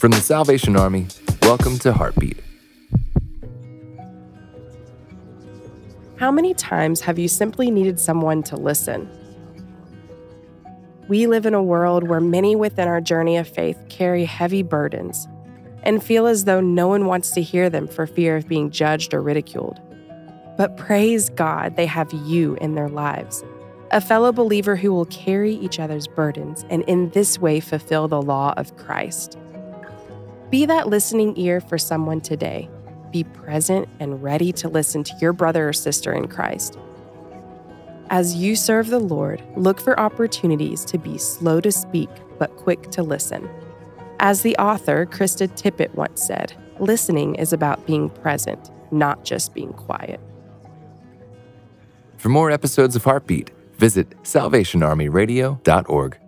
From the Salvation Army, welcome to Heartbeat. How many times have you simply needed someone to listen? We live in a world where many within our journey of faith carry heavy burdens and feel as though no one wants to hear them for fear of being judged or ridiculed. But praise God, they have you in their lives, a fellow believer who will carry each other's burdens and in this way fulfill the law of Christ. Be that listening ear for someone today be present and ready to listen to your brother or sister in Christ. As you serve the Lord, look for opportunities to be slow to speak but quick to listen. As the author Krista Tippett once said, listening is about being present, not just being quiet. For more episodes of Heartbeat, visit salvationarmyradio.org.